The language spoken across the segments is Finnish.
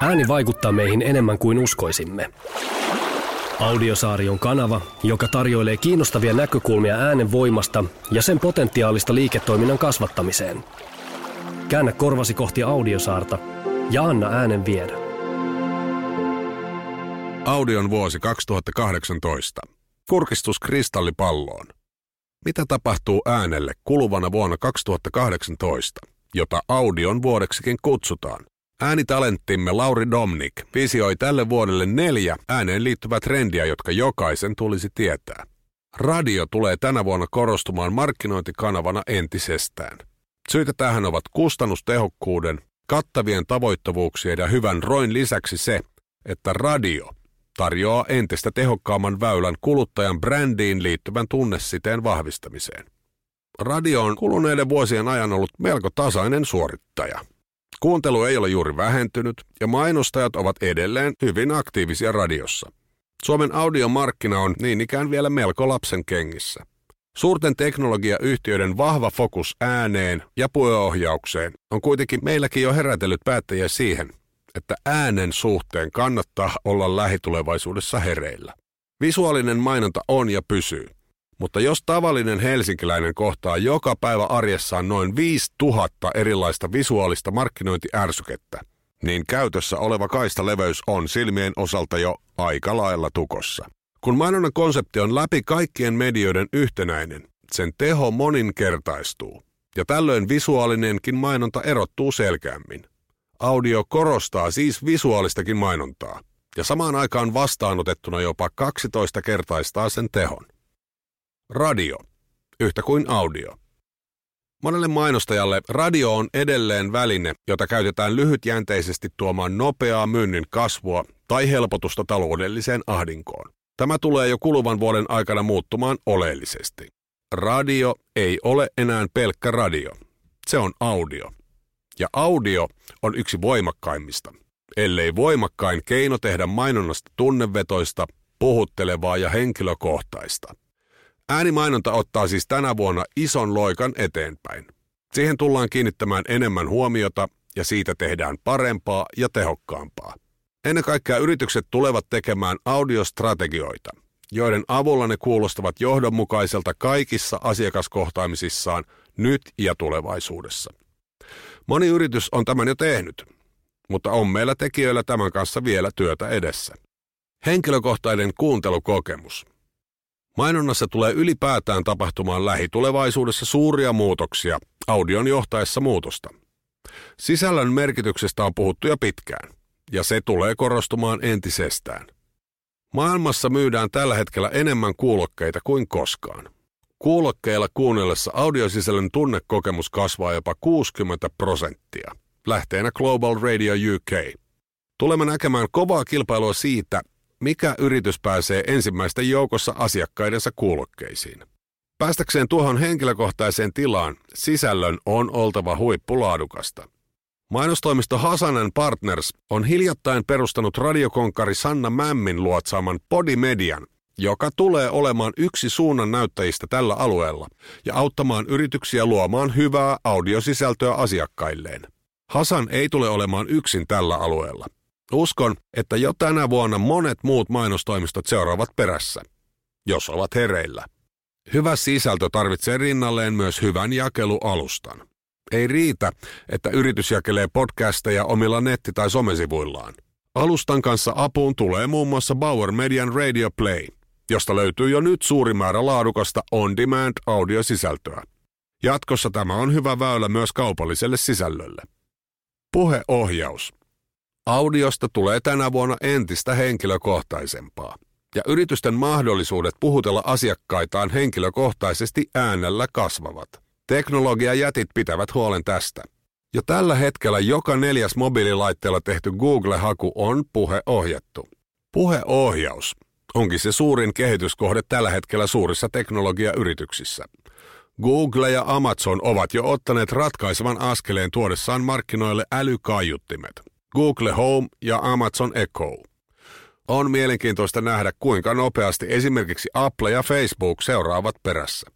Ääni vaikuttaa meihin enemmän kuin uskoisimme. Audiosaari on kanava, joka tarjoilee kiinnostavia näkökulmia äänen voimasta ja sen potentiaalista liiketoiminnan kasvattamiseen. Käännä korvasi kohti Audiosaarta ja anna äänen viedä. Audion vuosi 2018. Kurkistus kristallipalloon. Mitä tapahtuu äänelle kuluvana vuonna 2018, jota audion vuodeksikin kutsutaan? Äänitalenttimme Lauri Domnik visioi tälle vuodelle neljä ääneen liittyvää trendiä, jotka jokaisen tulisi tietää. Radio tulee tänä vuonna korostumaan markkinointikanavana entisestään. Syitä tähän ovat kustannustehokkuuden, kattavien tavoittavuuksien ja hyvän roin lisäksi se, että radio tarjoaa entistä tehokkaamman väylän kuluttajan brändiin liittyvän tunnesiteen vahvistamiseen. Radio on kuluneiden vuosien ajan ollut melko tasainen suorittaja – Kuuntelu ei ole juuri vähentynyt ja mainostajat ovat edelleen hyvin aktiivisia radiossa. Suomen audiomarkkina on niin ikään vielä melko lapsen kengissä. Suurten teknologiayhtiöiden vahva fokus ääneen ja puheohjaukseen on kuitenkin meilläkin jo herätellyt päättäjiä siihen, että äänen suhteen kannattaa olla lähitulevaisuudessa hereillä. Visuaalinen mainonta on ja pysyy. Mutta jos tavallinen helsinkiläinen kohtaa joka päivä arjessaan noin 5000 erilaista visuaalista markkinointiärsykettä, niin käytössä oleva kaistaleveys on silmien osalta jo aika lailla tukossa. Kun mainonnan konsepti on läpi kaikkien medioiden yhtenäinen, sen teho moninkertaistuu, ja tällöin visuaalinenkin mainonta erottuu selkeämmin. Audio korostaa siis visuaalistakin mainontaa, ja samaan aikaan vastaanotettuna jopa 12 kertaistaa sen tehon. Radio, yhtä kuin audio. Monelle mainostajalle radio on edelleen väline, jota käytetään lyhytjänteisesti tuomaan nopeaa myynnin kasvua tai helpotusta taloudelliseen ahdinkoon. Tämä tulee jo kuluvan vuoden aikana muuttumaan oleellisesti. Radio ei ole enää pelkkä radio. Se on audio. Ja audio on yksi voimakkaimmista, ellei voimakkain keino tehdä mainonnasta tunnevetoista, puhuttelevaa ja henkilökohtaista – Äänimainonta ottaa siis tänä vuonna ison loikan eteenpäin. Siihen tullaan kiinnittämään enemmän huomiota ja siitä tehdään parempaa ja tehokkaampaa. Ennen kaikkea yritykset tulevat tekemään audiostrategioita, joiden avulla ne kuulostavat johdonmukaiselta kaikissa asiakaskohtaamisissaan nyt ja tulevaisuudessa. Moni yritys on tämän jo tehnyt, mutta on meillä tekijöillä tämän kanssa vielä työtä edessä. Henkilökohtainen kuuntelukokemus – Mainonnassa tulee ylipäätään tapahtumaan lähitulevaisuudessa suuria muutoksia audion johtaessa muutosta. Sisällön merkityksestä on puhuttu jo pitkään, ja se tulee korostumaan entisestään. Maailmassa myydään tällä hetkellä enemmän kuulokkeita kuin koskaan. Kuulokkeilla kuunnellessa audiosisällön tunnekokemus kasvaa jopa 60 prosenttia. Lähteenä Global Radio UK. Tulemme näkemään kovaa kilpailua siitä, mikä yritys pääsee ensimmäisten joukossa asiakkaidensa kuulokkeisiin. Päästäkseen tuohon henkilökohtaiseen tilaan sisällön on oltava huippulaadukasta. Mainostoimisto Hasanen Partners on hiljattain perustanut radiokonkari Sanna Mämmin luotsaaman Podimedian, joka tulee olemaan yksi suunnan näyttäjistä tällä alueella ja auttamaan yrityksiä luomaan hyvää audiosisältöä asiakkailleen. Hasan ei tule olemaan yksin tällä alueella. Uskon, että jo tänä vuonna monet muut mainostoimistot seuraavat perässä, jos ovat hereillä. Hyvä sisältö tarvitsee rinnalleen myös hyvän jakelualustan. Ei riitä, että yritys jakelee podcasteja omilla netti- tai somesivuillaan. Alustan kanssa apuun tulee muun muassa Bauer Median Radio Play, josta löytyy jo nyt suuri määrä laadukasta on-demand audiosisältöä. Jatkossa tämä on hyvä väylä myös kaupalliselle sisällölle. Puheohjaus. Audiosta tulee tänä vuonna entistä henkilökohtaisempaa, ja yritysten mahdollisuudet puhutella asiakkaitaan henkilökohtaisesti äänellä kasvavat. Teknologiajätit pitävät huolen tästä. Jo tällä hetkellä joka neljäs mobiililaitteella tehty Google-haku on puheohjattu. Puheohjaus onkin se suurin kehityskohde tällä hetkellä suurissa teknologiayrityksissä. Google ja Amazon ovat jo ottaneet ratkaisevan askeleen tuodessaan markkinoille älykaiuttimet. Google Home ja Amazon Echo. On mielenkiintoista nähdä, kuinka nopeasti esimerkiksi Apple ja Facebook seuraavat perässä.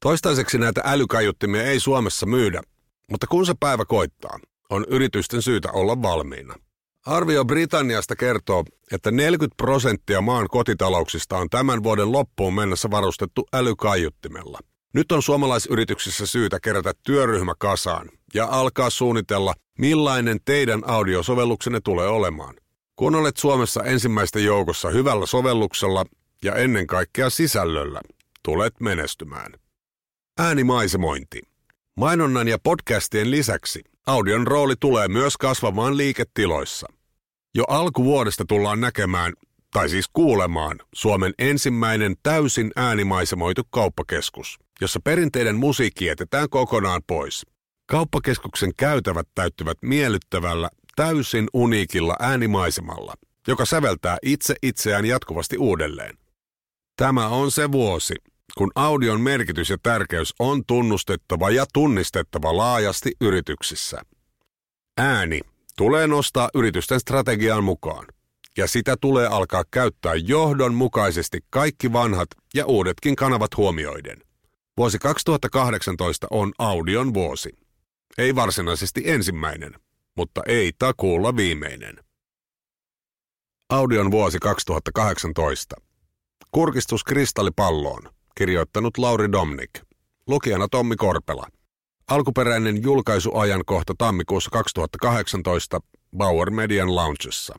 Toistaiseksi näitä älykaiuttimia ei Suomessa myydä, mutta kun se päivä koittaa, on yritysten syytä olla valmiina. Arvio Britanniasta kertoo, että 40 prosenttia maan kotitalouksista on tämän vuoden loppuun mennessä varustettu älykaiuttimella. Nyt on suomalaisyrityksissä syytä kerätä työryhmä kasaan ja alkaa suunnitella, millainen teidän audiosovelluksenne tulee olemaan. Kun olet Suomessa ensimmäistä joukossa hyvällä sovelluksella ja ennen kaikkea sisällöllä, tulet menestymään. Äänimaisemointi. Mainonnan ja podcastien lisäksi audion rooli tulee myös kasvamaan liiketiloissa. Jo alkuvuodesta tullaan näkemään, tai siis kuulemaan, Suomen ensimmäinen täysin äänimaisemoitu kauppakeskus, jossa perinteinen musiikki jätetään kokonaan pois. Kauppakeskuksen käytävät täyttyvät miellyttävällä, täysin uniikilla äänimaisemalla, joka säveltää itse itseään jatkuvasti uudelleen. Tämä on se vuosi, kun audion merkitys ja tärkeys on tunnustettava ja tunnistettava laajasti yrityksissä. Ääni tulee nostaa yritysten strategiaan mukaan, ja sitä tulee alkaa käyttää johdonmukaisesti kaikki vanhat ja uudetkin kanavat huomioiden. Vuosi 2018 on audion vuosi. Ei varsinaisesti ensimmäinen, mutta ei takuulla viimeinen. Audion vuosi 2018. Kurkistus kristallipalloon kirjoittanut Lauri Domnik. Lukijana Tommi Korpela. Alkuperäinen julkaisuajankohta tammikuussa 2018 Bauer Median Loungessa.